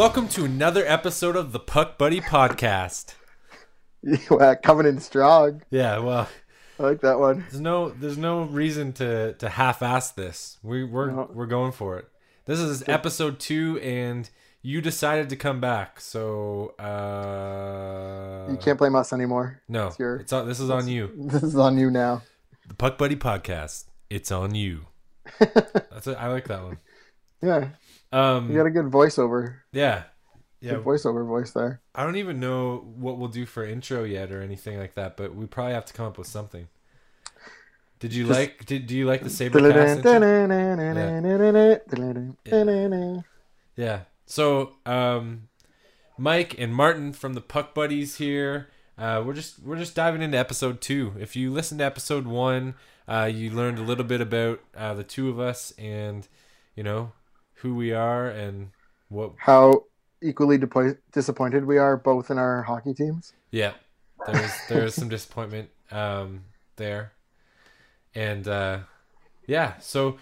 Welcome to another episode of the Puck Buddy Podcast. Yeah, coming in strong. Yeah, well, I like that one. there's no there's no reason to to half-ass this. We we're No. we're going for it. This is episode two, and you decided to come back. So uh, You can't blame us anymore. No, it's your- it's on. This is on you. This is on you now. The Puck Buddy Podcast. It's on you. That's it. I like that one. Yeah, Um, you got a good voiceover. yeah, yeah. Good voiceover voice there. I don't even know what we'll do for intro yet or anything like that, but we probably have to come up with something. Did you Just- like? Did do you like the Sabercast? intro? Yeah. So, um, Mike and Martin from the Puck Buddies here. Uh, we're just we're just diving into episode two. If you listened to episode one, uh, you learned a little bit about uh, the two of us and you know who we are and what. How equally depo- disappointed we are both in our hockey teams. Yeah, there's there's some disappointment um, there, and uh, yeah, so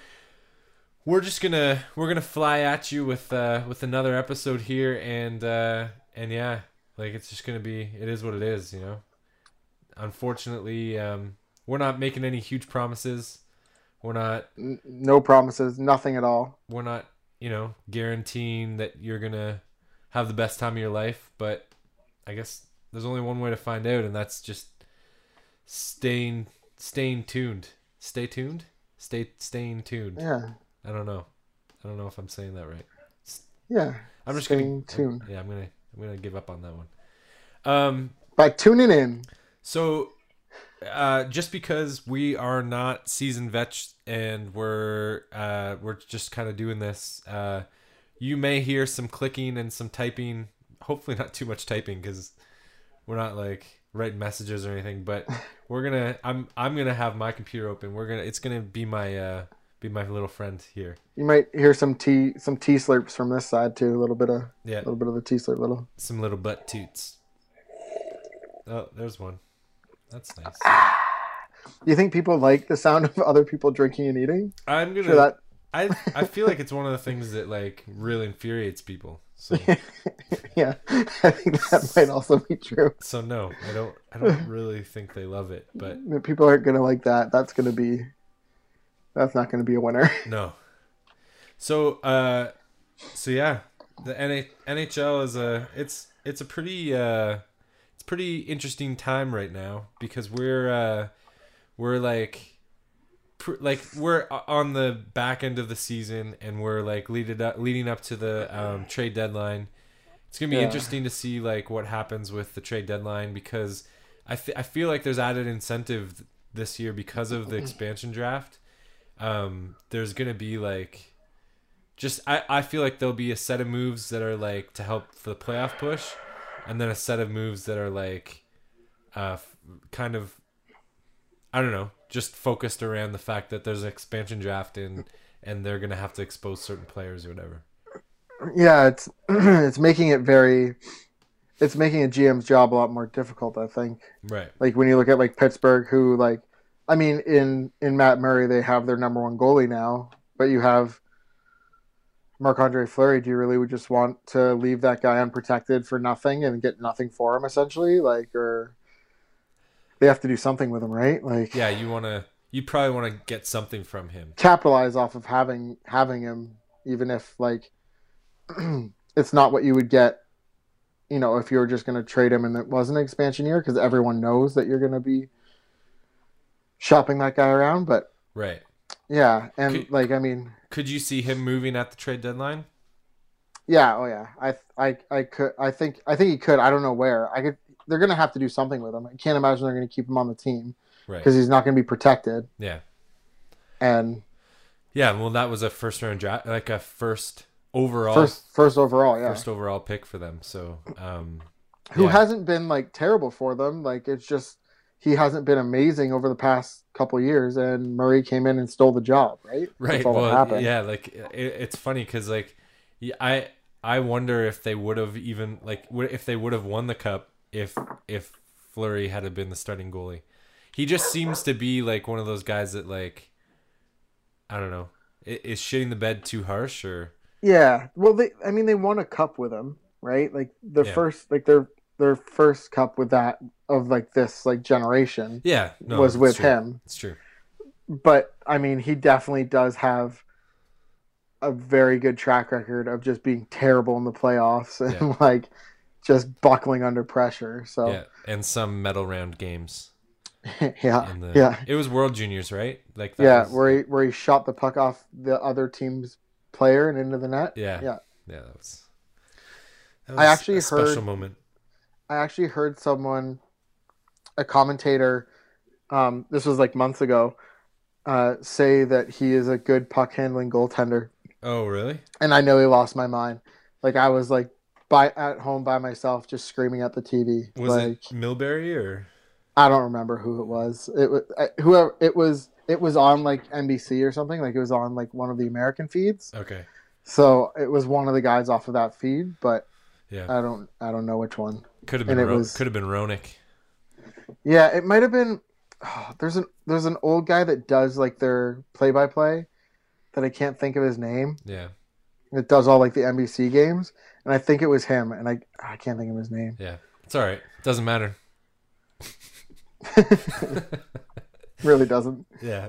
we're just gonna we're gonna fly at you with uh, with another episode here, and uh, and yeah, like it's just gonna be it is what it is, you know. Unfortunately, um, we're not making any huge promises. We're not no promises, nothing at all. we're not you know guaranteeing that you're gonna have the best time of your life but i guess there's only one way to find out and that's just staying staying tuned. Stay tuned? Stay staying tuned. Yeah, i don't know. I don't know if i'm saying that right. Yeah. i'm just Staying gonna tuned. yeah i'm gonna i'm gonna give up on that one. Um By tuning in. So, uh, just because we are not seasoned vets and we're uh, we're just kind of doing this, uh, you may hear some clicking and some typing. Hopefully, not too much typing because we're not like writing messages or anything. But we're gonna I'm I'm gonna have my computer open. We're gonna it's gonna be my uh, be my little friend here. You might hear some tea, some tea slurps from this side too. A little bit of, Yeah, a little bit of the tea slurp. Little. some little butt toots. Oh, there's one. That's nice. You think people like the sound of other people drinking and eating? I'm gonna. Sure, that. I I feel like it's one of the things that like really infuriates people. So yeah, I think that might also be true. so no, I don't I don't really think they love it, but people aren't gonna like that. That's gonna be. That's not gonna be a winner. no. So uh so yeah, the NH- NHL is a it's it's a pretty uh it's pretty interesting time right now because we're uh we're like pr- like we're on the back end of the season and we're like leading up leading up to the um, trade deadline. It's gonna be Yeah. interesting to see like what happens with the trade deadline because I th- I feel like there's added incentive th- this year because of the expansion draft. Um, there's gonna be like just I, I feel like there'll be a set of moves that are like to help for the playoff push, and then a set of moves that are like uh f- kind of I don't know, just focused around the fact that there's an expansion draft and and they're gonna have to expose certain players or whatever. Yeah, it's it's making it very. It's making a GM's job a lot more difficult. I think. Right. Like when you look at like Pittsburgh, who like, I mean, in in Matt Murray, they have their number one goalie now, but you have. Marc Andre Fleury, do you really would just want to leave that guy unprotected for nothing and get nothing for him essentially? Like, or they have to do something with him, right? Like, Yeah, you wanna you probably wanna get something from him. capitalize off of having having him, even if like it's not what you would get. You know, if you were just going to trade him and it was an expansion year, because everyone knows that you're going to be shopping that guy around. But Right. Yeah, and Could- like I mean, Could you see him moving at the trade deadline? yeah, oh yeah, I I I could I think I think he could. I don't know where. I could. They're going to have to do something with him. I can't imagine they're going to keep him on the team Right. because he's not going to be protected. Yeah. And Yeah, well that was a first round draft like a first overall first first overall, yeah. first overall pick for them. So um who yeah. hasn't been like terrible for them. Like it's just he hasn't been amazing over the past couple years, and Murray came in and stole the job, right? right well happened. yeah like it, it's funny because like i i wonder if they would have even like if they would have won the cup if if Fleury had been the starting goalie he just seems to be like one of those guys that like i don't know is shitting the bed too harsh or Yeah. Well, they. I mean, they won a cup with him, right? Like the Yeah. first, like their their first cup with that of like this like generation Yeah, no, was with true. him. It's true. But I mean, he definitely does have a very good track record of just being terrible in the playoffs and Yeah. like just buckling under pressure. So Yeah, and some medal round games. yeah, the, yeah, It was World Juniors, right? Like that yeah. was- Where he where he shot the puck off the other team's player and into the net. yeah, yeah. yeah. That was. That I actually a special heard- moment. I actually heard someone, a commentator, um, this was like months ago, uh, say that he is a good puck handling goaltender, Oh, really? and I know he lost my mind. Like I was like by at home by myself, just screaming at the TV. Was like it Milbury or? I don't remember who it was. It was I- whoever it was. It was on like NBC or something. Like it was on like one of the American feeds. Okay. So it was one of the guys off of that feed, but Yeah. I don't I don't know which one. Could have been. it Ro- was- Could have been Roenick. Yeah, it might have been. oh, there's an there's an old guy that does like their play by play, that I can't think of his name. Yeah. It does all like the NBC games, and I think it was him, and I I can't think of his name. Yeah. It's all right. Doesn't matter. really doesn't. Yeah.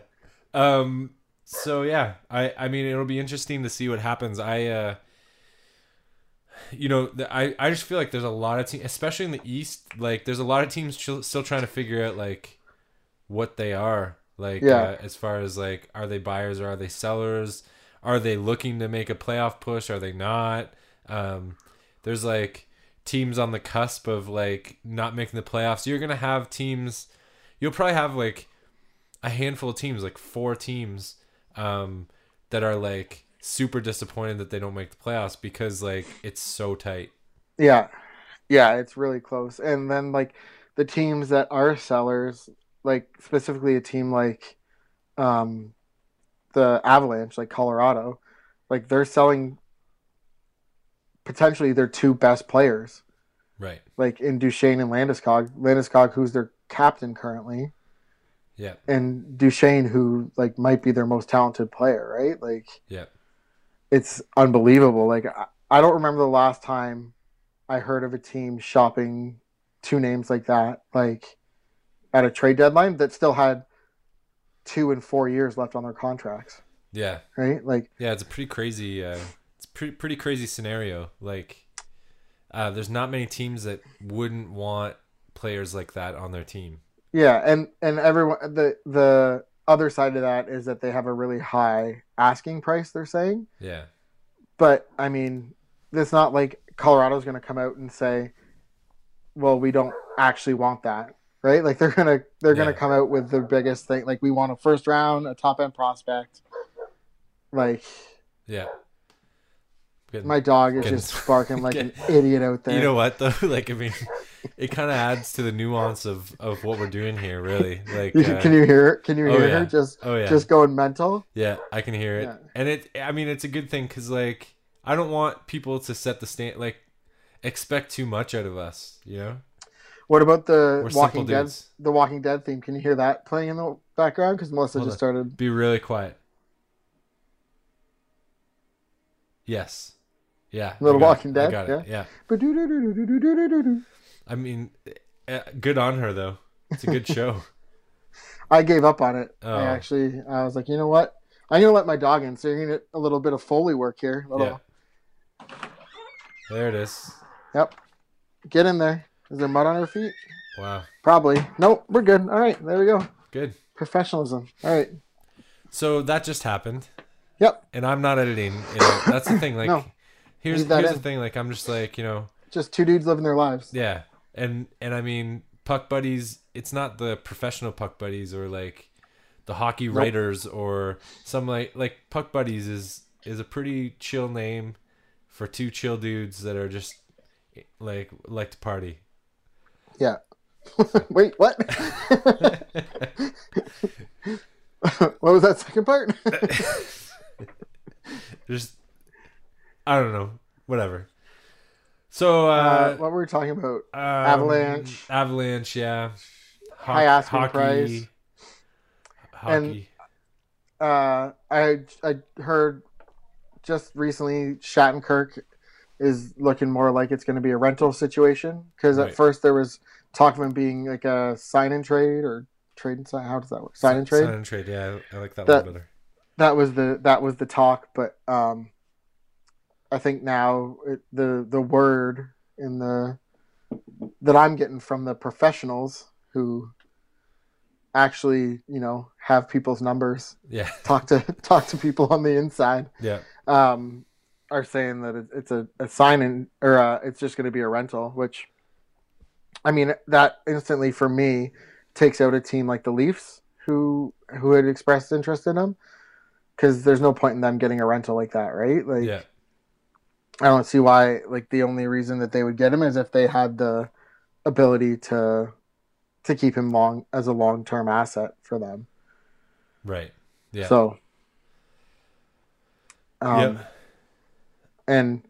Um. So yeah, I I mean it'll be interesting to see what happens. I uh. You know, the, I I just feel like there's a lot of teams, especially in the East. Like, there's a lot of teams ch- still trying to figure out like what they are. Like, Yeah. uh, as far as like, are they buyers or are they sellers? Are they looking to make a playoff push? Are they not? Um, there's like teams on the cusp of like not making the playoffs. You're gonna have teams. You'll probably have like a handful of teams, like four teams, um, that are like super disappointed that they don't make the playoffs because like it's so tight. Yeah, yeah, it's really close. And then like the teams that are sellers, like specifically a team like um, the Avalanche, like Colorado, like they're selling potentially their two best players, Right. like in Duchene and Landeskog. Landeskog, who's their captain currently, Yeah. and Duchene, who like might be their most talented player, right? Like Yeah. It's unbelievable. Like I, I don't remember the last time I heard of a team shopping two names like that, like at a trade deadline that still had two and four years left on their contracts, Yeah. right? Like Yeah. It's a pretty crazy. Uh, it's pretty pretty crazy scenario. Like, uh, there's not many teams that wouldn't want players like that on their team. yeah, and and everyone the the other side of that is that they have a really high asking price. They're saying, Yeah. but I mean, it's not like Colorado's going to come out and say, "Well, we don't actually want that." Right? Like they're gonna they're gonna come out with the biggest thing. Like we want a first round, a top end prospect. Like Yeah. Good. my dog is Goodness. just barking like an idiot out there. You know what though? Like I mean, it kind of adds to the nuance of of what we're doing here. Really, like uh, Can you hear it? Can you oh, hear yeah. her just oh yeah, just going mental? yeah, I can hear it, Yeah. and it. I mean, it's a good thing because like I don't want people to set the stand like expect too much out of us. You know, What about the we're Walking Dead dudes. the Walking Dead theme? Can you hear that playing in the background? Because Melissa Hold just on. started. Be really quiet. Yes. Yeah, Little Walking it. Dead. yeah, it. yeah. I mean, eh, good on her though. It's a good show. I gave up on it. Oh. I actually, I was like, you know what? I'm gonna let my dog in. So you're gonna get a little bit of foley work here. Little... Yeah. There it is. Yep. Get in there. Is there mud on her feet? Wow. Probably. Nope. We're good. All right. There we go. Good. Professionalism. All right. So that just happened. Yep. And I'm not editing. You know, that's the thing. Like. no here's here's in. the thing. Like, I'm just like, you know, Just two dudes living their lives. yeah, and and I mean, puck buddies. It's not the professional puck buddies or like the hockey writers or some like like puck buddies is is a pretty chill name for two chill dudes that are just like like to party. Yeah. Wait. What? what was that second part? Just I don't know, whatever. So uh, uh, what were we talking about? Um, Avalanche. Avalanche, yeah. Ho- High asking price. Hockey. Uh, I I heard just recently Shattenkirk is looking more like it's going to be a rental situation because Right. at first there was talk of him being like a sign and trade or trade and sign. How does that work? Sign and trade. Sign and trade. Yeah, I, I like that, That- one better. that was the that was the talk, but um, I think now it, the the word in the that I'm getting from the professionals who actually you know have people's numbers Yeah, talk to talk to people on the inside yeah, um, are saying that it, it's a, a sign in or uh, it's just going to be a rental which i mean that instantly for me takes out a team like the leafs who who had expressed interest in him because there's no point in them getting a rental like that right? Like yeah, i don't see why like the only reason that they would get him is if they had the ability to to keep him long as a long-term asset for them right. Yeah, so um, Yep. and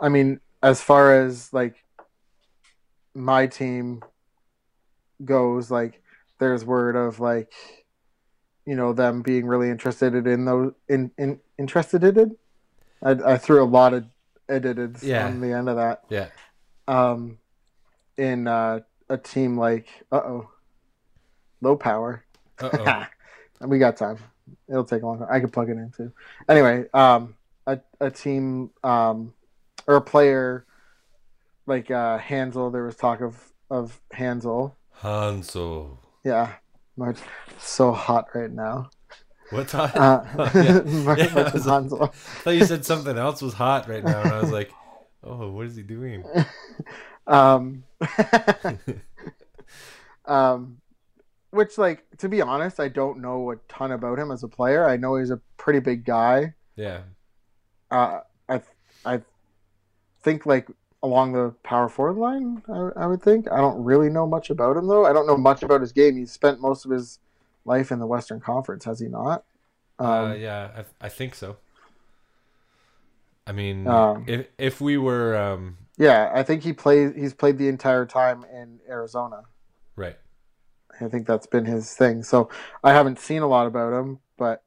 I mean, as far as like my team goes, like there's word of like you know them being really interested in those in, in interested in. I, I threw a lot of edited Yeah. on the end of that. yeah. Um, in uh, a team like uh oh, low power. Uh oh. we got time. It'll take a long time. I can plug it in too. Anyway, um, a a team um, or a player like uh, Hanzal. There was talk of of Hanzal. Hanzal. Yeah, March so hot right now. What's hot? Uh, yeah. Yeah, I was- Hanzal. I thought you said something else was hot right now, and I was like, "Oh, what is he doing?" Um, um, which like to be honest, I don't know a ton about him as a player. I know he's a pretty big guy. Yeah, uh, I I think like along the power forward line. I, I would think. I don't really know much about him though. I don't know much about his game. He spent most of his life in the Western Conference, has he not? Um, uh, yeah, I, I think so. I mean, Um, if if we were um, yeah, I think he plays. He's played the entire time in Arizona. right, I think that's been his thing. So I haven't seen a lot about him, but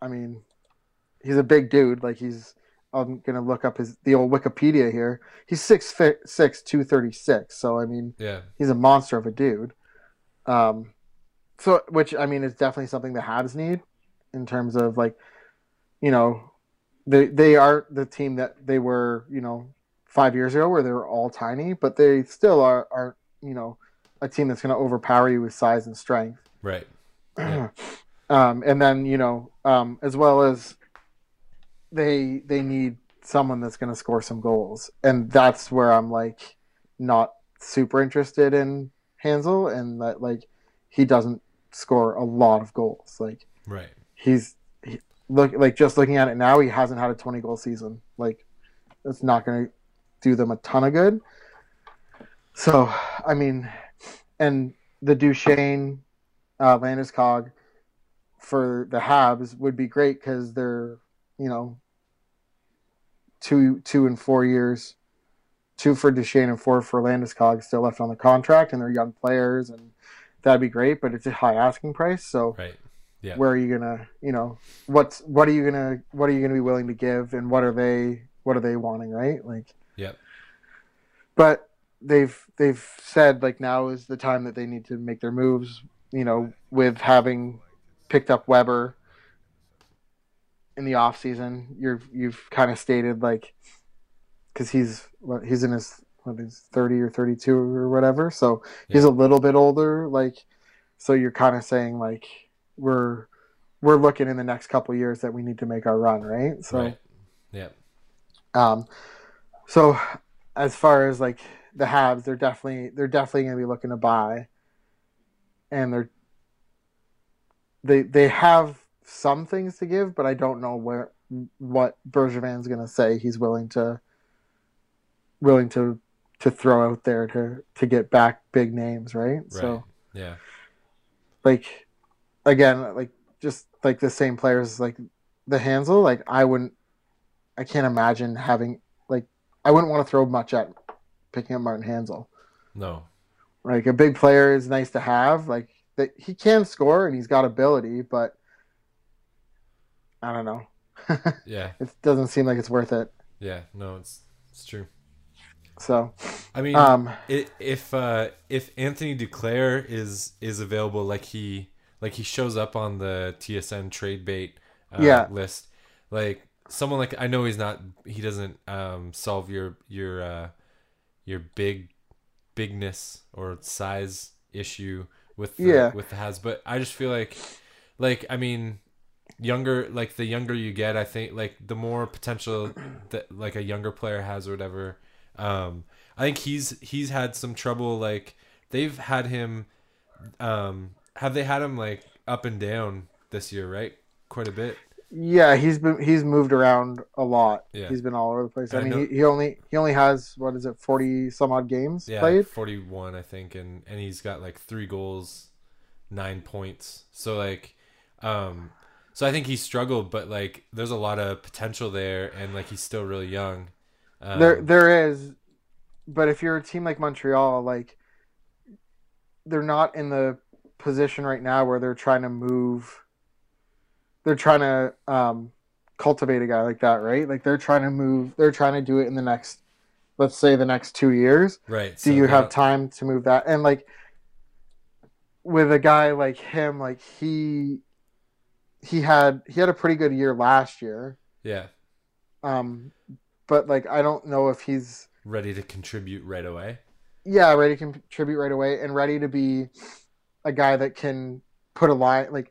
I mean, he's a big dude. Like he's. I'm gonna look up his the old Wikipedia here. He's six fi- six two thirty six. So I mean, yeah, he's a monster of a dude. Um, so which I mean is definitely something the Habs need in terms of like, you know, they they are the team that they were, you know, five years ago where they were all tiny, but they still are are you know a team that's going to overpower you with size and strength. right, Yeah. um, and then you know, um, as well as they they need someone that's going to score some goals, and that's where I'm like not super interested in Hanzal, and that like he doesn't score a lot of goals. Like right, he's he, look like just looking at it now, he hasn't had a 20 goal season. Like that's not going to do them a ton of good. So I mean, and the Duchene, uh, Landeskog for the Habs would be great because they're you know two two and four years, two for Duchene and four for Landeskog still left on the contract, and they're young players, and that'd be great. But it's a high asking price, so right. Yeah. where are you gonna you know what's what are you gonna what are you gonna be willing to give and what are they what are they wanting right like Yep. but they've they've said like now is the time that they need to make their moves you know with having picked up Weber in the off season you're you've kind of stated like because he's what he's in his what he's 30 or 32 or whatever so he's a little bit older like so you're kind of saying like we're we're looking in the next couple years that we need to make our run right so right. Yeah. um so as far as like the Habs they're definitely they're definitely going to be looking to buy and they're they they have some things to give but I don't know where what Bergevin's going to say he's willing to willing to to throw out there to to get back big names right, Right. so Yeah. like again like just like the same players like the Hanzal like I wouldn't I can't imagine having like I wouldn't want to throw much at picking up Martin Hanzal No. like a big player is nice to have like that he can score and he's got ability but I don't know Yeah, it doesn't seem like it's worth it. yeah, no, it's it's true. So, I mean, um, i if uh, if Anthony Duclair is is available, like he like he shows up on the TSN trade bait uh, Yeah. list, like someone like I know he's not he doesn't um, solve your your uh, your big bigness or size issue with the, Yeah. with the Habs, but I just feel like like I mean younger like the younger you get i think like the more potential that like a younger player has or whatever um i think he's he's had some trouble like they've had him um have they had him like up and down this year right quite a bit yeah, he's been he's moved around a lot. Yeah. He's been all over the place. I, I mean, know- he, he only he only has what is it, forty some odd games yeah played. 41 i think and and he's got like three goals nine points so like um so i think he struggled but like there's a lot of potential there and like he's still really young um, there there is, but if you're a team like Montreal, like they're not in the position right now where they're trying to move. They're trying to um, cultivate a guy like that, right? Like they're trying to move. They're trying to do it in the next, let's say, the next two years. right do so you they have time to move that and like with a guy like him like he he had he had a pretty good year last year yeah um but like i don't know if he's ready to contribute right away. yeah ready to contribute right away and ready to be a guy that can put a line like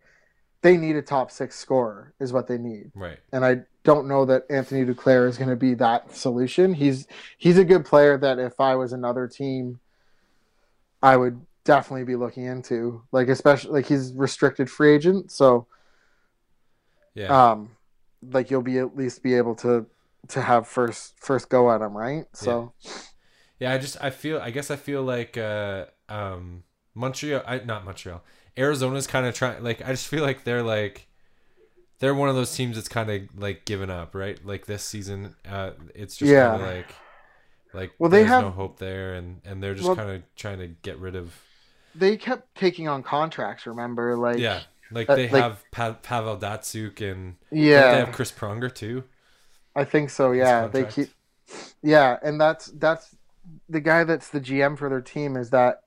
they need a top six scorer is what they need Right. and I don't know that Anthony Duclair is going to be that solution. He's he's a good player that if I was another team, I would definitely be looking into. Like especially like he's restricted free agent, so Yeah. um, like you'll be at least be able to to have first first go at him, right? So yeah. I just I feel I guess I feel like uh um Montreal I not Montreal. Arizona's kind of trying like I just feel like they're like they're one of those teams that's kind of like given up, right? Like this season uh it's just Yeah. kind of like like Well, they have- no hope there and and they're just Well- kind of trying to get rid of they kept taking on contracts. Remember, like yeah. Like uh, they like- have pa- Pavel Datsyuk and yeah, they have Chris Pronger too. I think so. Yeah, they keep. Yeah, and that's that's the guy that's the GM for their team is that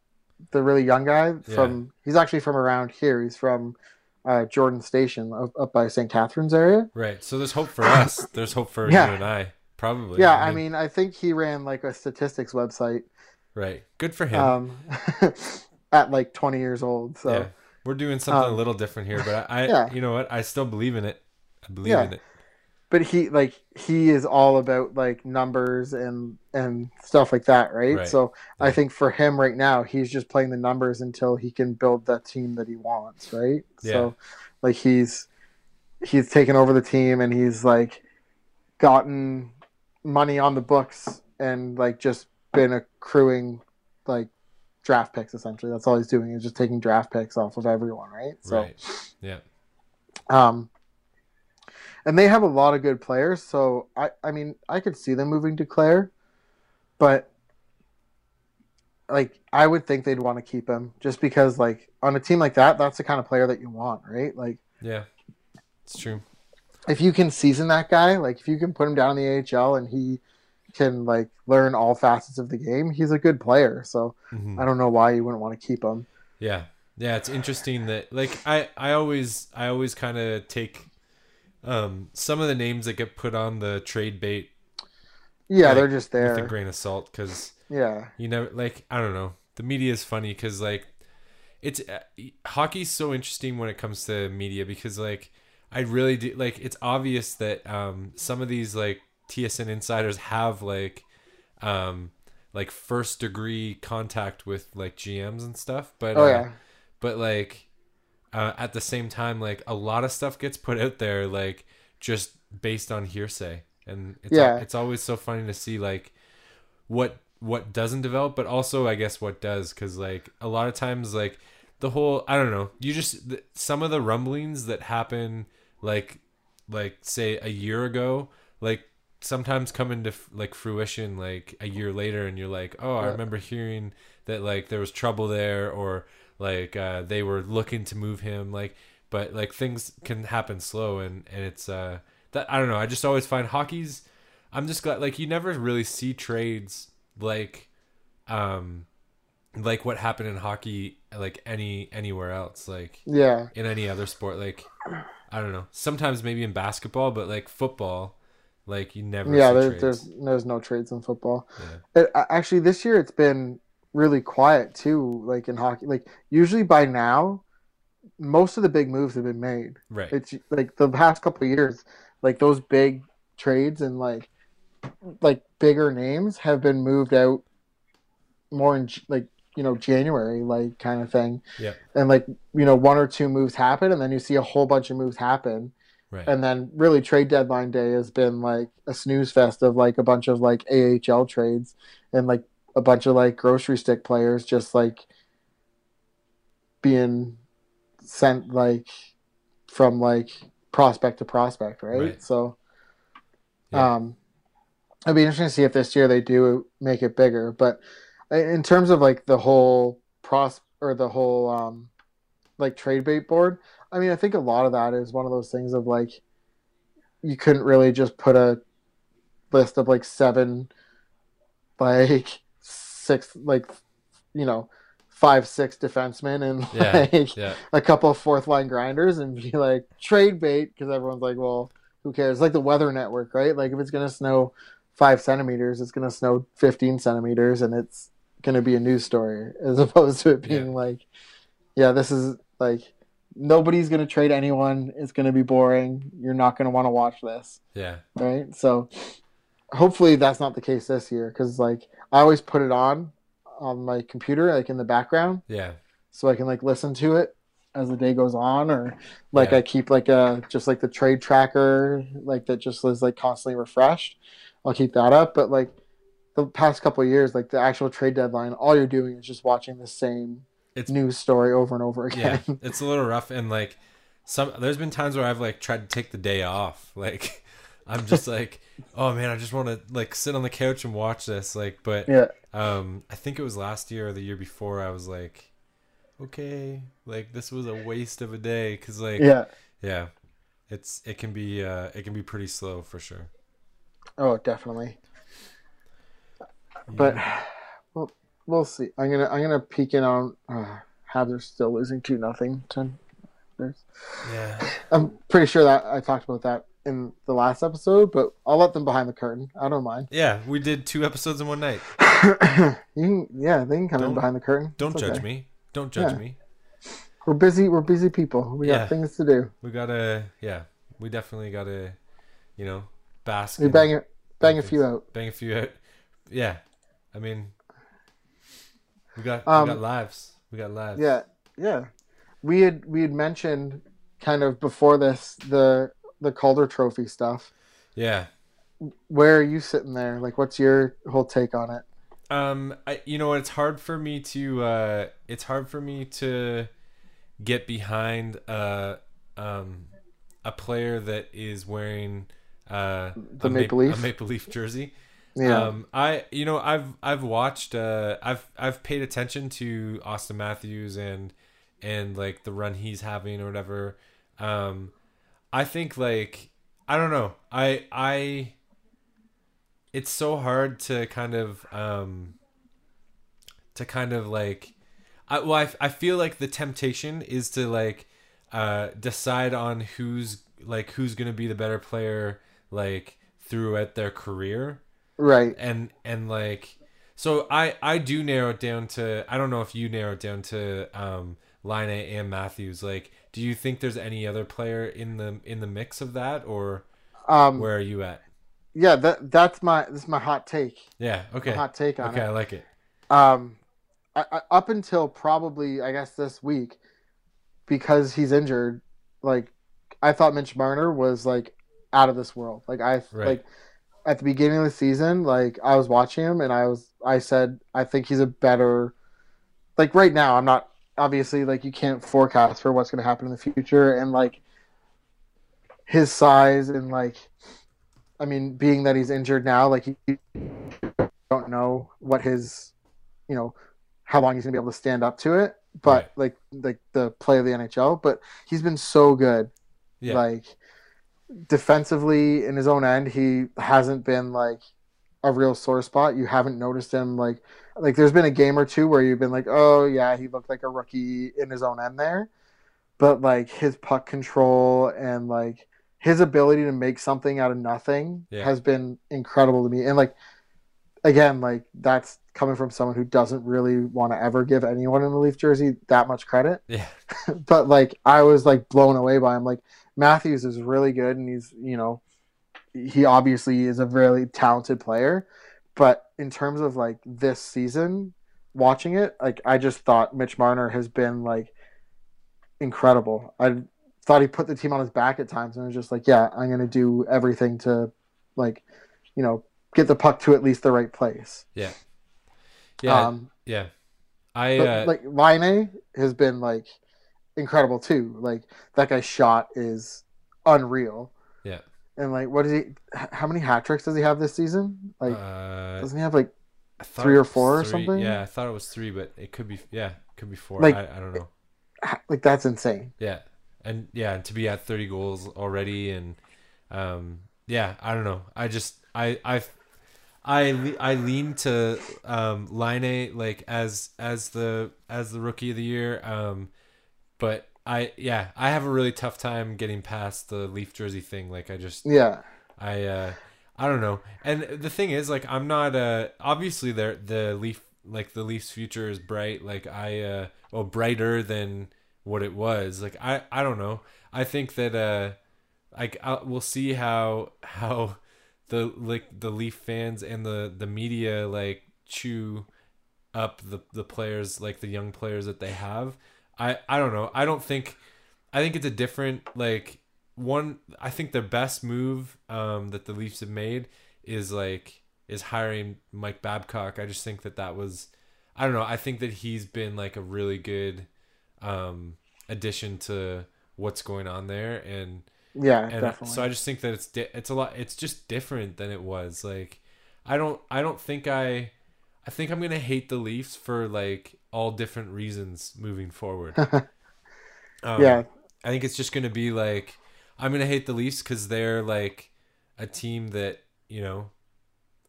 the really young guy from. He's actually from around here. He's from uh, Jordan Station up, up by St. Catharines area. Right. So there's hope for us. There's hope for Yeah. you and I. Probably. Yeah, I mean, I think he ran like a statistics website right. Good for him. um, at like 20 years old. So yeah. We're doing something um, a little different here, but I, I Yeah. you know what? I still believe in it. I believe Yeah. in it. But he like he is all about like numbers and and stuff like that right, Right. so i think for him right now he's just playing the numbers until he can build that team that he wants right Yeah. so like he's he's taken over the team and he's like gotten money on the books and like just been accruing like draft picks essentially that's all he's doing is just taking draft picks off of everyone right so Right. Yeah. um, and they have a lot of good players. So I, I mean, I could see them moving Duclair, but like I would think they'd want to keep him just because, like, on a team like that, that's the kind of player that you want, right? Like, Yeah. It's true. if you can season that guy, like if you can put him down in the AHL and he can like learn all facets of the game, he's a good player. So Mhm. I don't know why you wouldn't want to keep him. Yeah. Yeah, it's interesting that like I I always I always kind of take um some of the names that get put on the trade bait Yeah, Like, they're just there with a grain of salt cuz Yeah, you know like i don't know. The media is funny because like it's uh, hockey's so interesting when it comes to media because like i really do like it's obvious that um some of these like tsn insiders have like um like first degree contact with like gms and stuff but oh uh, yeah, but like uh, at the same time like a lot of stuff gets put out there like just based on hearsay. And it's Yeah. it's always so funny to see like what what doesn't develop but also i guess what does. Because like a lot of times like the whole i don't know you just th- some of the rumblings that happen like like say a year ago like sometimes come into f- like fruition like a year later and you're like oh i remember hearing that like there was trouble there or like uh they were looking to move him like but like things can happen slow and and it's uh that I don't know. I just always find hockey's. I'm just glad like you never really see trades like, um, like what happened in hockey like any anywhere else like Yeah. in any other sport like I don't know. Sometimes maybe in basketball, but like football, like you never. Yeah, see there, there's there's no trades in football. Yeah. It, actually, this year it's been really quiet too. Like in hockey, like usually by now, most of the big moves have been made. right. It's like the past couple of years, like those big trades and like like bigger names have been moved out more in like you know January, like kind of thing. Yeah. And like you know one or two moves happen, and then you see a whole bunch of moves happen right. and then really trade deadline day has been like a snooze fest of like a bunch of like AHL trades and like a bunch of like grocery stick players just like being sent like from like prospect to prospect, right? Right. So Yeah. um it'd be interesting to see if this year they do make it bigger, but in terms of like the whole pros or the whole um like trade bait board, I mean, I think a lot of that is one of those things of like you couldn't really just put a list of like seven, like six, like you know, five, six defensemen and Yeah. like yeah. a couple of fourth line grinders and be like trade bait because everyone's like, well, who cares? Like the Weather Network, right? Like if it's gonna snow five centimeters, it's gonna snow fifteen centimeters, and it's gonna be a news story as opposed to it being Yeah. like, yeah, this is like nobody's gonna trade anyone. It's gonna be boring. You're not gonna want to watch this, Yeah. right? So hopefully that's not the case this year because like I always put it on on my computer, like in the background Yeah. so I can like listen to it as the day goes on, or like Yeah. I keep like a just like the trade tracker, like that just is like constantly refreshed. I'll keep that up, but like the past couple of years, like the actual trade deadline, all you're doing is just watching the same It's- news story over and over again. Yeah. again. It's a little rough and like some there's been times where I've like tried to take the day off. Like I'm just like, oh man, I just want to like sit on the couch and watch this. Like, but yeah, um, I think it was last year or the year before. I was like, okay, like this was a waste of a day because like yeah. yeah, it's it can be uh it can be pretty slow for sure. Oh, definitely. But well, we'll see. I'm gonna I'm gonna peek in on uh, how they're still losing two nothing. Ten. There's. yeah, I'm pretty sure that I talked about that in the last episode, but I'll let them behind the curtain. I don't mind. yeah, we did two episodes in one night. you can, yeah, they can come in Don't- behind the curtain. Don't It's judge okay. me. Don't judge Yeah. me. We're busy. We're busy people. We Yeah. got things to do. We gotta, yeah, we definitely gotta, you know, bask. We bang it, bang a few out. bang a few out. Yeah, I mean, we got Um, we got lives. We got lives. Yeah, yeah. We had we had mentioned kind of before this the the Calder Trophy stuff. yeah. Where are you sitting there? Like, what's your whole take on it? Um, I, you know, it's hard for me to. Uh, it's hard for me to get behind uh, um, a player that is wearing uh, The a Maple Ma- Leaf? a Maple Leaf jersey. Yeah, Um, I you know I've I've watched uh I've I've paid attention to Auston Matthews and and like the run he's having or whatever. Um, I think like I don't know I I. It's so hard to kind of um. To kind of like, I well I, I feel like the temptation is to like, uh, decide on who's like who's gonna be the better player like throughout their career right. and and like so i i do narrow it down to i don't know if you narrow it down to um Laine and matthews like do you think there's any other player in the in the mix of that or Um, where are you at yeah, that that's my this is my hot take. yeah okay hot take on okay it. i like it Um, I, I, up until probably I guess this week, because he's injured, like I thought Mitch Marner was like out of this world. Like I Right. like at the beginning of the season, like I was watching him and I was I said I think he's a better. Like right now, I'm not obviously like you can't forecast for what's going to happen in the future and like his size and like I mean being that he's injured now, like you don't know what his you know how long he's gonna be able to stand up to it but like like the play of the nhl but he's been so good. Yeah. Like defensively in his own end, he hasn't been like a real sore spot. You haven't noticed him like like there's been a game or two where you've been like, oh yeah, he looked like a rookie in his own end there, but like his puck control and like his ability to make something out of nothing Yeah. has been incredible to me. And like again, like that's coming from someone who doesn't really want to ever give anyone in the Leaf jersey that much credit. Yeah. but like I was like blown away by him. Like Matthews is really good and he's, you know, he obviously is a really talented player. But in terms of like this season, watching it, like I just thought Mitch Marner has been like incredible. I thought he put the team on his back at times and was just like, yeah, I'm gonna do everything to like, you know, get the puck to at least the right place. Yeah. Um, yeah. I but, uh, like Laine has been like incredible too. Like that guy's shot is unreal. Yeah. And like, what is he? How many hat tricks does he have this season? Like, uh, doesn't he have like? Three or four or something? Yeah, I thought it was three, but it could be yeah, it could be four. Like- I, I don't know. Like that's insane. Yeah, and yeah, to be at thirty goals already, and um, yeah, I don't know. I just I I I I lean to um Laine like as as the as the rookie of the year. Um, but I yeah I have a really tough time getting past the Leaf jersey thing. Like I just Yeah. I uh I don't know. And the thing is like I'm not uh obviously there the Leaf like the Leafs future is bright like I uh well brighter than what it was. Like I I don't know. I think that uh like i we'll see how how the like the Leaf fans and the the media like chew up the the players like the young players that they have. I I don't know. I don't think I think it's a different like one I think the best move um that the Leafs have made is like is hiring Mike Babcock. I just think that that was I don't know. I think that he's been like a really good um addition to what's going on there and Yeah, and definitely. so I just think that it's di- it's a lot it's just different than it was like I don't I don't think I I think I'm gonna hate the Leafs for like all different reasons moving forward. um, yeah. I think it's just gonna be like I'm gonna hate the Leafs because they're like a team that you know,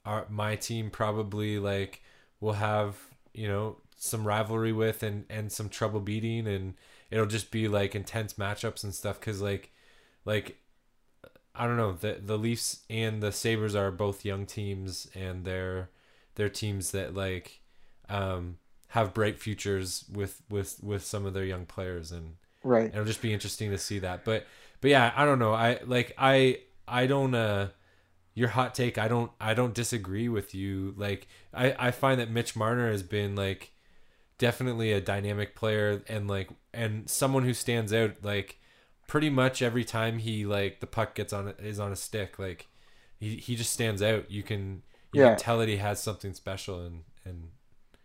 our my team probably like will have you know some rivalry with and and some trouble beating and it'll just be like intense matchups and stuff because like like I don't know the the Leafs and the Sabres are both young teams and they're they're teams that like um have bright futures with with with some of their young players. And Right. it'll just be interesting to see that. But but yeah i don't know. I like i i don't uh your hot take i don't i don't disagree with you. Like i i find that mitch marner has been like definitely a dynamic player and like and someone who stands out like pretty much every time he like the puck gets on is on a stick like he, he just stands out. You can you Yeah. can tell that he has something special and and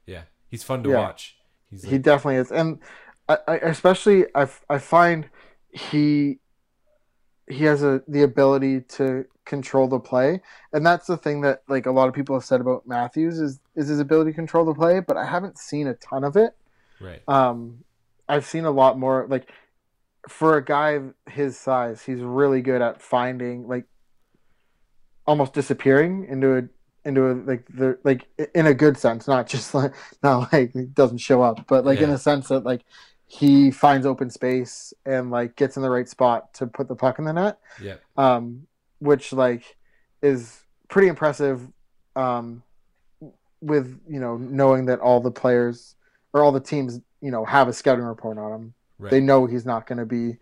yeah he's fun to Yeah. watch he's He definitely is, and I, I especially I, I find he he has a the ability to control the play, and that's the thing that like a lot of people have said about Matthews is is his ability to control the play, but I haven't seen a ton of it. right Um, I've seen a lot more like for a guy his size, he's really good at finding like almost disappearing into a into a like the like in a good sense, not just like not like he doesn't show up, but like in Yeah. a sense that like he finds open space and like gets in the right spot to put the puck in the net. Yeah. Um, which like is pretty impressive um, with you know knowing that all the players or all the teams you know have a scouting report on him. Right. They know he's not going to be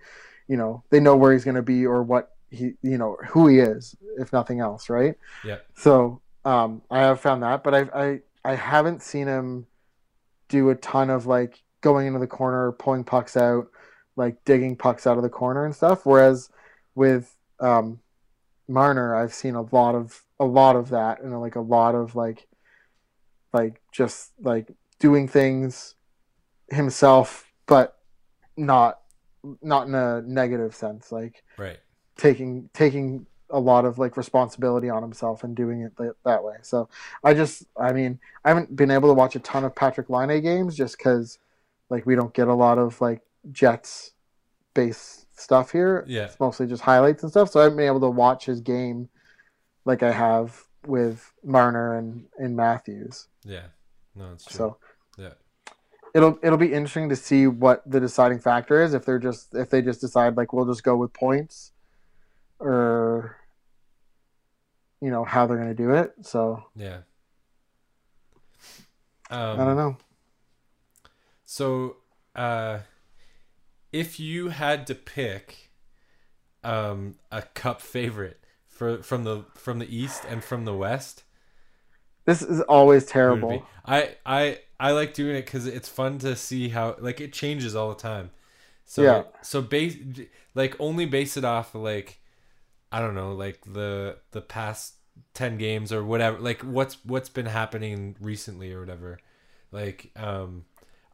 you know they know where he's going to be or what he you know who he is if nothing else right? Yeah. so um, i have found that but i i i haven't seen him do a ton of like going into the corner pulling pucks out like digging pucks out of the corner and stuff. Whereas with um marner i've seen a lot of a lot of that and like a lot of like like just like doing things himself but not not in a negative sense like right. taking taking a lot of like responsibility on himself and doing it that, that way so i just i mean i haven't been able to watch a ton of patrik laine games just because like we don't get a lot of like jets based stuff here. Yeah. It's mostly just highlights and stuff. So I haven't been able to watch his game like I have with Marner and, and Matthews. Yeah. No, it's true. So yeah. it'll it'll be interesting to see what the deciding factor is if they're just if they just decide like we'll just go with points or you know how they're going to do it. So Yeah. I don't Um, know. so, uh, if you had to pick, um, a cup favorite for from the from the east and from the west, This is always who would it terrible. I I I like doing it because it's fun to see how like it changes all the time. So Yeah. so base like only base it off like I don't know like the the past ten games or whatever like what's what's been happening recently or whatever. Like um,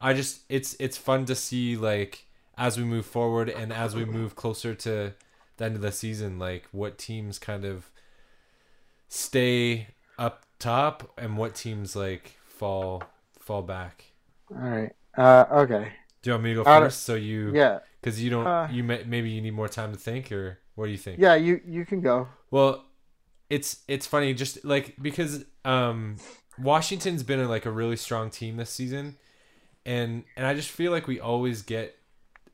I just it's it's fun to see like as we move forward and as we move closer to the end of the season like what teams kind of stay up top and what teams like fall fall back. All right. Uh, okay. Do you want me to go first? So you, Yeah. because you don't, Uh, you may, maybe you need more time to think, or what do you think? Yeah. You you can go. Well, it's it's funny, just like because um, Washington's been a, like a really strong team this season, and and I just feel like we always get,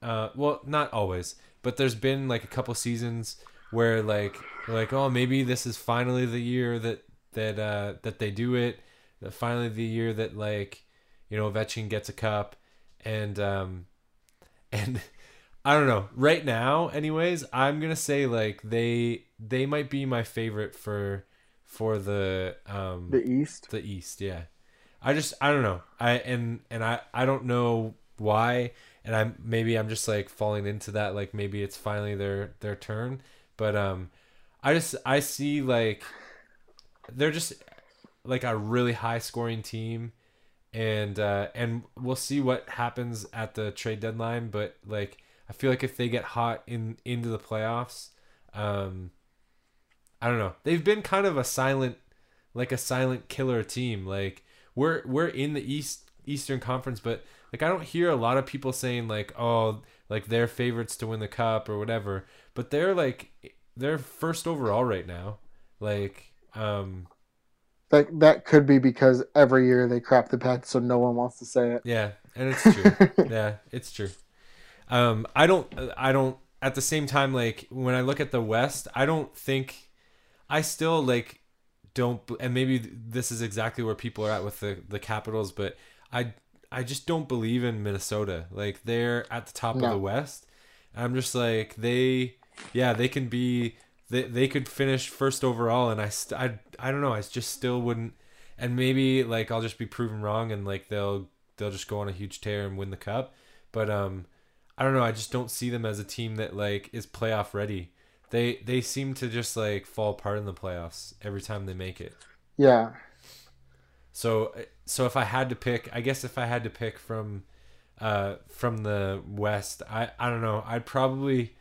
uh, well, not always, but there's been like a couple seasons where like like oh maybe this is finally the year that that uh that they do it, that finally the year that like you know Ovechkin gets a cup, and um, and. I don't know. Right now, anyways, I'm gonna say like they they might be my favorite for for the um The East. the East. Yeah, I just I don't know. I and and I I don't know why. And I'm maybe I'm just like falling into that. Like maybe it's finally their their turn. But um, I just I see like they're just like a really high scoring team. And uh, and we'll see what happens at the trade deadline. But like I feel like if they get hot in into the playoffs, um, I don't know. They've been kind of a silent, like a silent killer team. Like we're we're in the East Eastern Conference, but like I don't hear a lot of people saying like, oh, like they're favorites to win the cup or whatever. But they're like they're first overall right now. Like, um, That that could be because every year they crap the bed, so no one wants to say it. yeah, and it's true. yeah, it's true. Um, I don't, I don't. At the same time, like when I look at the West, I don't think, I still like, don't. And maybe this is exactly where people are at with the the Capitals, but I, I just don't believe in Minnesota. Like they're at the top of the West. I'm just like they, yeah, they can be. They they could finish first overall, and I, st- I, I don't know. I just still wouldn't. And maybe like I'll just be proven wrong, and like they'll they'll just go on a huge tear and win the cup. But um, I don't know. I just don't see them as a team that like is playoff ready. They they seem to just like fall apart in the playoffs every time they make it. Yeah. So so if I had to pick, I guess if I had to pick from uh from the West, I I don't know. I'd probably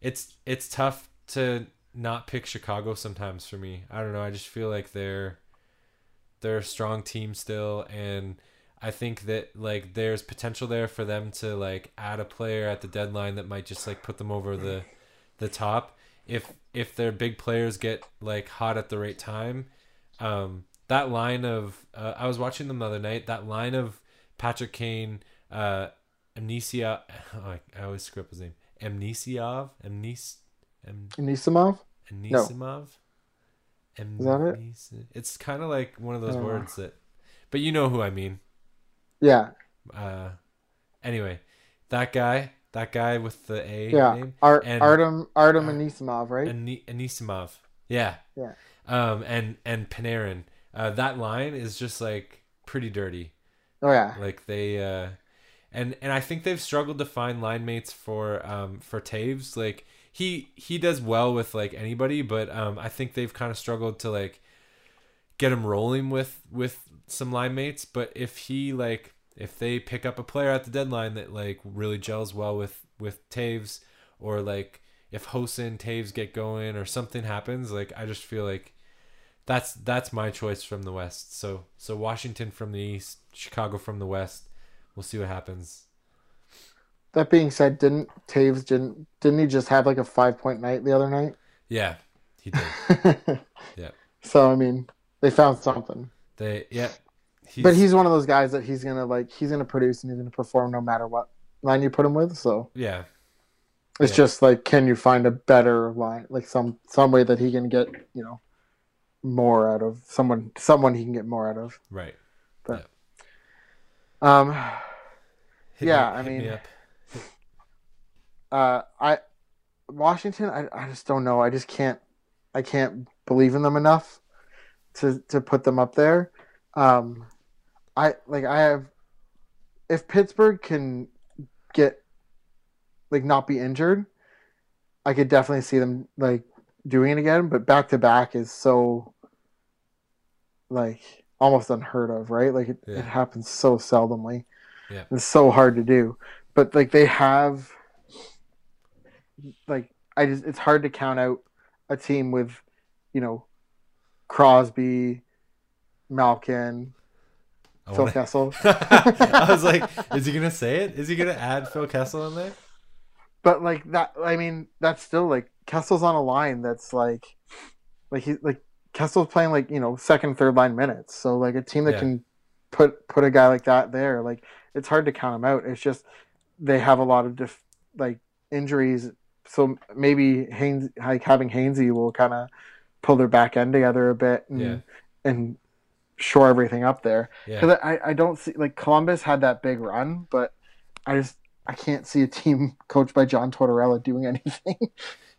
it's it's tough to not pick Chicago sometimes for me. I don't know. I just feel like they're they're a strong team still and I think that like there's potential there for them to like add a player at the deadline that might just like put them over the the top if if their big players get like hot at the right time. Um that line of uh, I was watching them the other night. That line of Patrick Kane, uh, Amnesia. Oh, I, I always screw up his name. Amnesiov, Amnes, Am, Anisimov? Anisimov. Is that it? It's kind of like one of those words that, but you know who I mean. Yeah. Uh, anyway, that guy, that guy with the A Yeah. name, Ar- and- Artem Artem uh, Anisimov, right? Ani- Anisimov. Yeah. Yeah. Um, and and Panarin. Uh, that line is just like pretty dirty. oh yeah. Like they uh and and I think they've struggled to find line mates for um for Toews. Like he he does well with like anybody, but um I think they've kind of struggled to like get him rolling with with some line mates. But if he like if they pick up a player at the deadline that like really gels well with with Toews or like if Hosen Toews get going or something happens, like I just feel like that's that's my choice from the West. So so Washington from the East, Chicago from the West. We'll see what happens. that being said, didn't Toews didn't didn't he just have like a five point night the other night? Yeah, he did. yeah. So I mean, they found something. They yeah. He's, but he's one of those guys that he's gonna like he's gonna produce and he's gonna perform no matter what line you put him with. So yeah, it's yeah. just like can you find a better line, like some some way that he can get you know more out of someone someone he can get more out of. Right. But yeah. um, hit yeah, me, I mean, uh, I Washington, I I just don't know. I just can't I can't believe in them enough to to put them up there. Um, I like I have if Pittsburgh can get like not be injured, I could definitely see them like doing it again. But back to back is so like almost unheard of, right? Like it, yeah. it happens so seldomly. Yeah. It's so hard to do. But like they have like I just it's hard to count out a team with, you know, Crosby, Malkin, I Phil wanna... Kessel. I was like, is he gonna say it? Is he gonna add Phil Kessel in there? But like that, I mean, that's still like Kessel's on a line that's like, like he like Kessel's playing like you know second, third line minutes. So like a team that yeah. can put put a guy like that there, like it's hard to count him out. It's just they have a lot of def- like injuries. So maybe Haynes, like having Hainsey will kind of pull their back end together a bit and yeah. and shore everything up there. Because yeah. I, I don't see like Columbus had that big run, but I just I can't see a team coached by John Tortorella doing anything.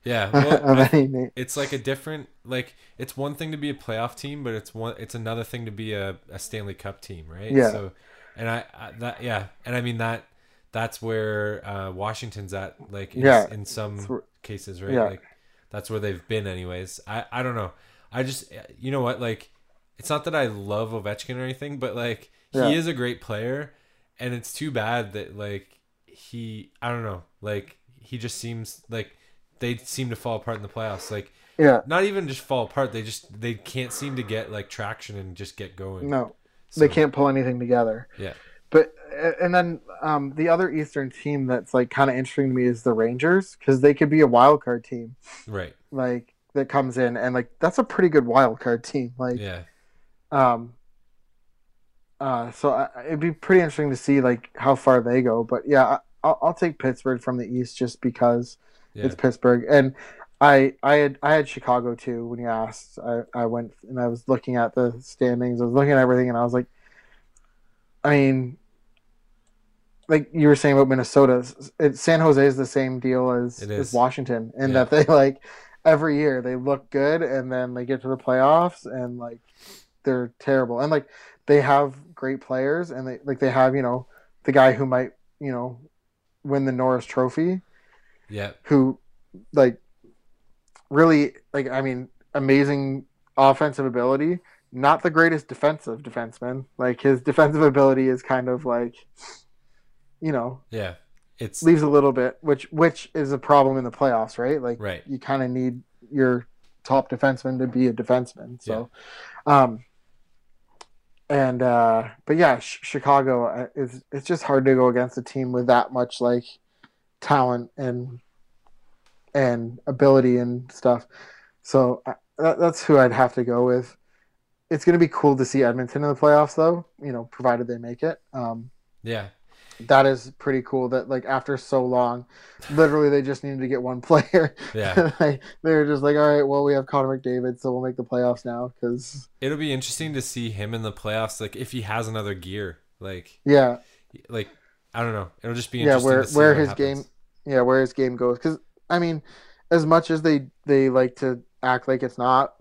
Yeah, well, I, it's like a different like it's one thing to be a playoff team, but it's one it's another thing to be a, a Stanley Cup team, right? Yeah. So, and I, I that yeah, and I mean that that's where uh, Washington's at, like in, yeah. in some cases, right? Yeah. Like that's where they've been, anyways. I I don't know. I just you know what like it's not that I love Ovechkin or anything, but like yeah. he is a great player, and it's too bad that like he I don't know like he just seems like they seem to fall apart in the playoffs. Like yeah, not even just fall apart. They just they can't seem to get like traction and just get going. No, so, they can't pull anything together. Yeah. But and then um, the other Eastern team that's like kind of interesting to me is the Rangers because they could be a wild card team, right? Like that comes in and like that's a pretty good wild card team. Like yeah, um, uh, so I, it'd be pretty interesting to see like how far they go. But yeah, I, will I'll take Pittsburgh from the East just because yeah. it's Pittsburgh, and I I had I had Chicago too when you asked. I I went and I was looking at the standings. I was looking at everything, and I was like, I mean, like you were saying about Minnesota, it, San Jose is the same deal as, as Washington, and yeah. that they like every year they look good, and then they get to the playoffs, and like they're terrible. And like they have great players, and they like they have you know the guy who might you know win the Norris Trophy. Yeah. Who like really like I mean amazing offensive ability, not the greatest defensive defenseman. Like his defensive ability is kind of like you know yeah it's leaves a little bit which which is a problem in the playoffs right like right you kind of need your top defenseman to be a defenseman so yeah. um and uh, but yeah, sh- Chicago uh, is it's just hard to go against a team with that much like talent and and ability and stuff. So uh, that, that's who I'd have to go with. It's going to be cool to see Edmonton in the playoffs, though. You know, provided they make it. Um, yeah, that is pretty cool that like after so long literally they just needed to get one player yeah they, they were just like all right well we have connor mcdavid so we'll make the playoffs now because it'll be interesting to see him in the playoffs like if he has another gear like yeah like i don't know it'll just be yeah where where his happens. game yeah where his game goes because i mean as much as they they like to act like it's not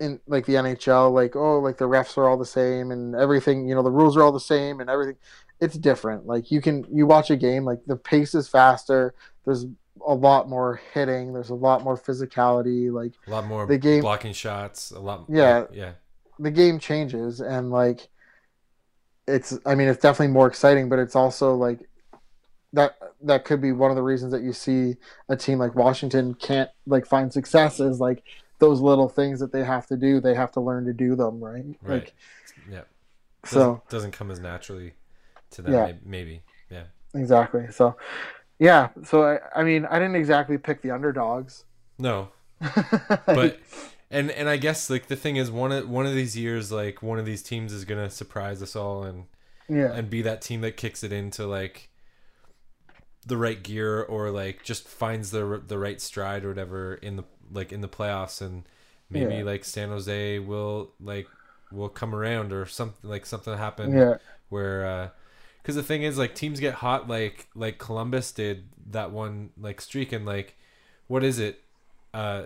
in like the NHL, like oh, like the refs are all the same and everything. You know, the rules are all the same and everything it's different. Like you can you watch a game, like the pace is faster. There's a lot more hitting. There's a lot more physicality. Like a lot more the game blocking shots. A lot. Yeah, yeah. The game changes, and like it's. I mean, it's definitely more exciting, but it's also like that. That could be one of the reasons that you see a team like Washington can't like find success is like those little things that they have to do. They have to learn to do them, right? Right. Like, yeah. Doesn't, so doesn't come as naturally to them. Yeah. Maybe. Yeah. exactly. So, yeah. So I, I mean, I didn't exactly pick the underdogs, No, but and and I guess like the thing is one of one of these years like one of these teams is gonna surprise us all and yeah, and be that team that kicks it into like the right gear or like just finds the the right stride or whatever in the like in the playoffs and maybe Yeah. like San Jose will like will come around or something like something happen yeah, where uh because the thing is like teams get hot like like Columbus did that one like streak and like what is it uh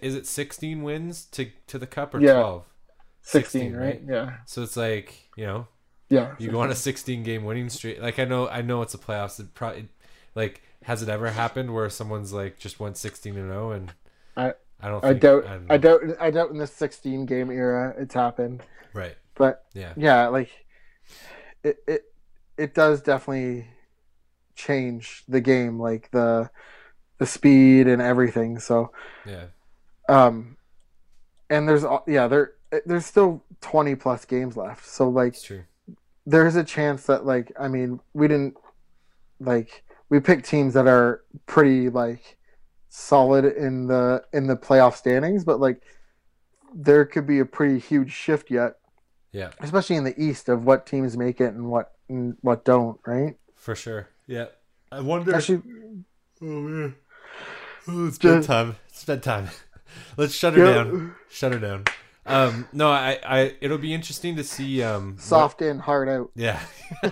is it 16 wins to to the cup or Yeah. 12 16, 16, right? Yeah, so it's like you know yeah. you go on a 16 game winning streak like i know i know it's a playoffs it probably like has it ever happened where someone's like just went 16 and 0 and I- i don't I think, doubt, don't I, know. doubt, I doubt in the 16 game era it's happened. right But yeah yeah, like it, it, it does definitely change the game, like the, the speed and everything. So, yeah um, and there's yeah there there's still 20 plus games left. So like true there's a chance that like I mean we didn't like we picked teams that are pretty like solid in the in the playoff standings, but like there could be a pretty huge shift yet, yeah especially in the East of what teams make it and what and what don't, right? for sure yeah i wonder Actually, oh man oh, it's Just- bedtime it's bedtime let's shut her yeah, down shut her down um no i i it'll be interesting to see um what- soft in, hard out. Yeah.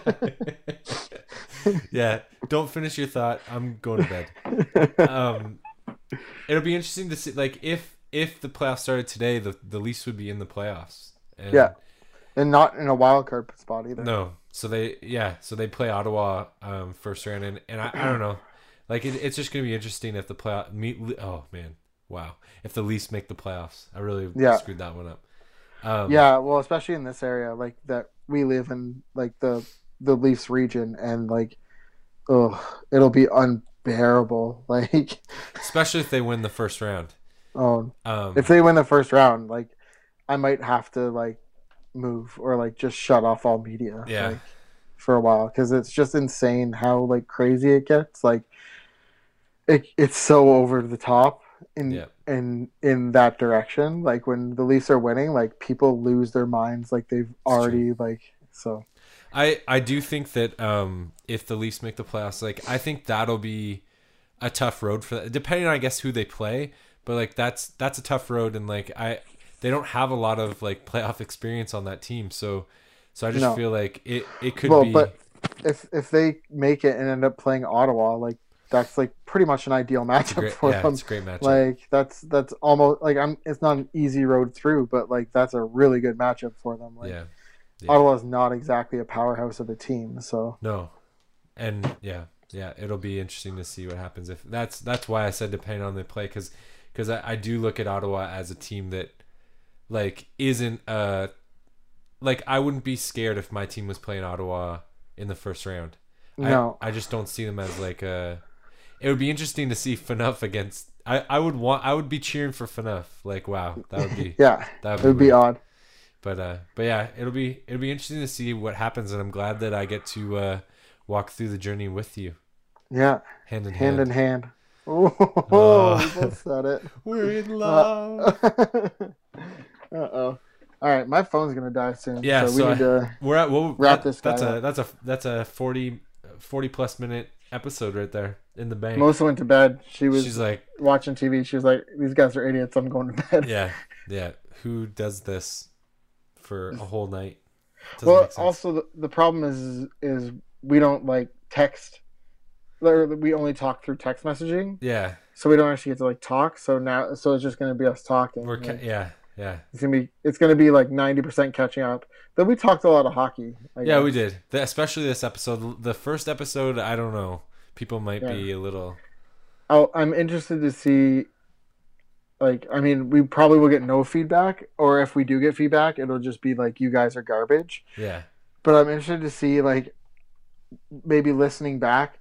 yeah. Don't finish your thought. I'm going to bed. Um, it'll be interesting to see, like, if if the playoffs started today, the the Leafs would be in the playoffs. And Yeah. And not in a wild card spot either. No. So they, yeah. So they play Ottawa um, first round, and and I, I don't know, like it, it's just gonna be interesting if the play meet. Oh man, wow. If the Leafs make the playoffs, I really Yeah. screwed that one up. Um, Yeah, well, especially in this area, like that we live in, like the the Leafs region, and like, oh, it'll be unbearable. Like, Especially if they win the first round. oh, Um, if they win the first round, like, I might have to like move or like just shut off all media, Yeah. like, for a while because it's just insane how like crazy it gets. Like, it it's so over the top in Yeah. in in that direction. Like when the Leafs are winning, like people lose their minds. Like they've already like so. I I do think that um if the Leafs make the playoffs, like I think that'll be a tough road for depending on I guess who they play, but like that's that's a tough road and like I they don't have a lot of like playoff experience on that team, so so I just No. feel like it it could well, be but if if they make it and end up playing Ottawa, like that's like pretty much an ideal matchup great, for yeah, them. it's a great matchup. Like that's that's almost like I'm. It's not an easy road through, but like that's a really good matchup for them. Like yeah. yeah. Ottawa's not exactly a powerhouse of a team, so No. And yeah, yeah, it'll be interesting to see what happens if that's that's why I said depending on the play cuz cuz I, I do look at Ottawa as a team that like isn't uh like I wouldn't be scared if my team was playing Ottawa in the first round. no. I, I just don't see them as like a it would be interesting to see Phaneuf against I, I would want I would be cheering for Phaneuf. Like wow, that would be yeah, that it would be odd. But uh, but yeah, it'll be it'll be interesting to see what happens, and I'm glad that I get to uh, walk through the journey with you, Yeah, hand in hand hand. in hand. Oh, Oh. we both said it. We're in Uh love. oh. All right, my phone's gonna die soon. Yeah, so we so need to. We're at well, Wrap that- this That's a that's a that's a 40, 40 plus minute episode right there in the bank. Melissa went to bed. She was She's like, watching TV. She was like, "These guys are idiots. I'm going to bed." yeah, yeah. Who does this for a whole night? Doesn't well, also the, the problem is is we don't like text. We only talk through text messaging, yeah, so we don't actually get to like talk. So now, so it's just gonna be us talking. we're ca- Like, yeah, yeah, It's gonna be it's gonna be like ninety percent catching up. But we talked a lot of hockey. I yeah. We did, the, especially this episode. The first episode, I don't know. People might Yeah. be a little. I'll, I'm interested to see. Like, I mean, we probably will get no feedback, or if we do get feedback, it'll just be like, "You guys are garbage." Yeah, But I'm interested to see, like, maybe listening back,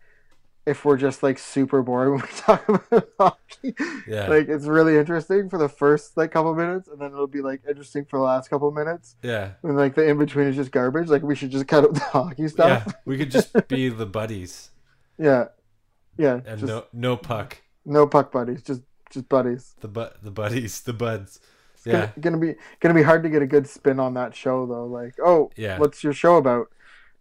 if we're just like super bored when we talk about hockey. Yeah. Like it's really interesting for the first like couple minutes, and then it'll be like interesting for the last couple minutes, yeah. and like the in between is just garbage. Like we should just cut out the hockey stuff. Yeah. We could just be the buddies Yeah, yeah. and just no no puck. no puck buddies, just just buddies. The bu- the buddies, the buds. It's Yeah. gonna, gonna be gonna be hard to get a good spin on that show though. Like, oh, Yeah. what's your show about?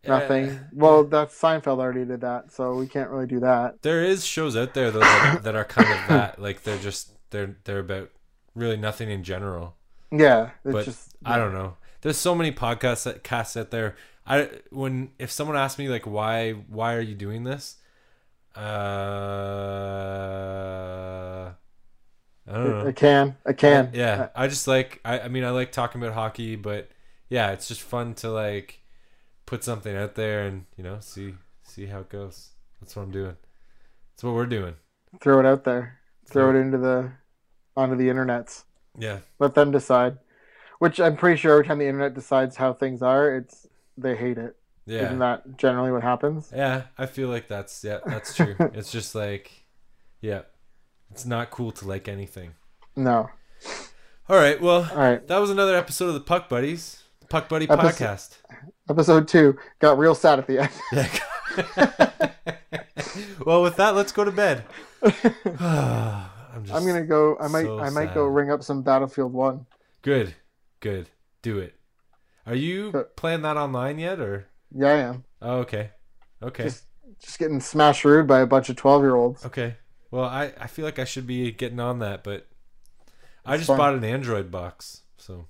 Nothing. Uh, well, that's Seinfeld already did that, so we can't really do that. There is shows out there though that, that are kind of that. Like they're just they're they're about really nothing in general. Yeah, it's But just I don't know. There's so many podcasts that casts out there. I when if someone asks me like why why are you doing this? Uh I don't know. I can, I can. Yeah, I just like I, I mean I like talking about hockey, but yeah, it's just fun to like put something out there and you know see see how it goes. That's what I'm doing. That's what we're doing. throw it out there, throw it into the onto the internets. Yeah, Let them decide. Which I'm pretty sure every time the internet decides how things are, it's they hate it. yeah, Isn't that generally what happens? yeah. I feel like that's yeah, that's true. it's just like yeah, it's not cool to like anything. No. All right, well, All right. that was another episode of the Puck Buddies, Puck Buddy Episode- podcast. Episode two got real sad at the end. Yeah. well, with that, let's go to bed. I'm just I'm gonna go. I might. so I might go ring up some Battlefield One. Good, good. Do it. Are you Good. playing that online yet, or? Yeah, I am. Oh, okay, okay, Just, just getting smashed rude by a bunch of twelve year olds. okay. Well, I I feel like I should be getting on that, but I just fun. bought an Android box. So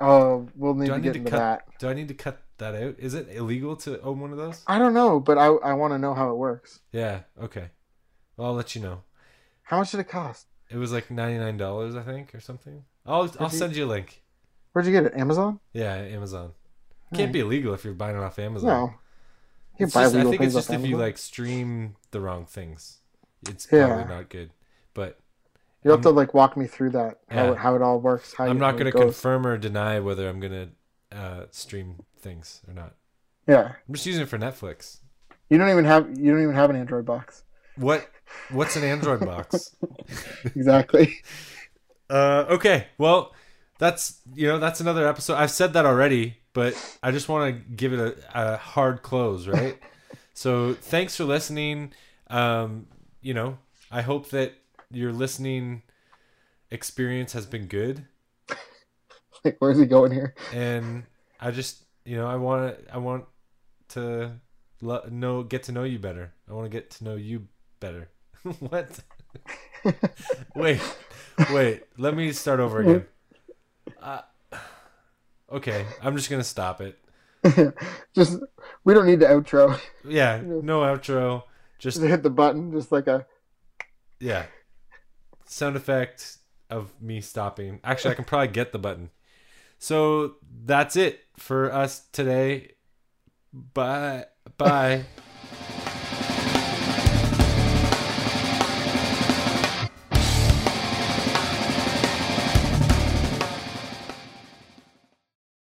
Oh, we'll need do to need get to into cut? that. Do I need to cut that out? Is it illegal to own one of those? I don't know, but I I want to know how it works. Yeah. Okay. Well, I'll let you know. How much did it cost? It was like ninety nine dollars, I think, or something. I'll I'll you- send you a link. Where'd you get it? Amazon? Yeah, Amazon. Can't be illegal if you're buying it off Amazon. No. You can buy just- I think it's just if you like stream the wrong things, it's Yeah. probably not good. But You have to like walk me through that how Yeah. it, how it all works. How I'm not going to confirm or deny whether I'm going to uh, stream things or not. Yeah, I'm just using it for Netflix. you don't even have you don't even have an Android box. What? What's an Android box? Exactly. Uh, okay, well, that's you know that's another episode. I've said that already, but I just want to give it a, a hard close, right? so thanks for listening. Um, you know, I hope that your listening experience has been good, like, where's he going here? and I just you know I want to, I want to lo- know get to know you better. I want to get to know you better. what? wait, wait. Let me start over again. Uh, okay, I'm just gonna stop it. just we don't need the outro. Yeah, no outro. Just Just hit the button, just like a yeah, sound effect of me stopping. Actually, I can probably get the button. So that's it for us today. Bye. Bye.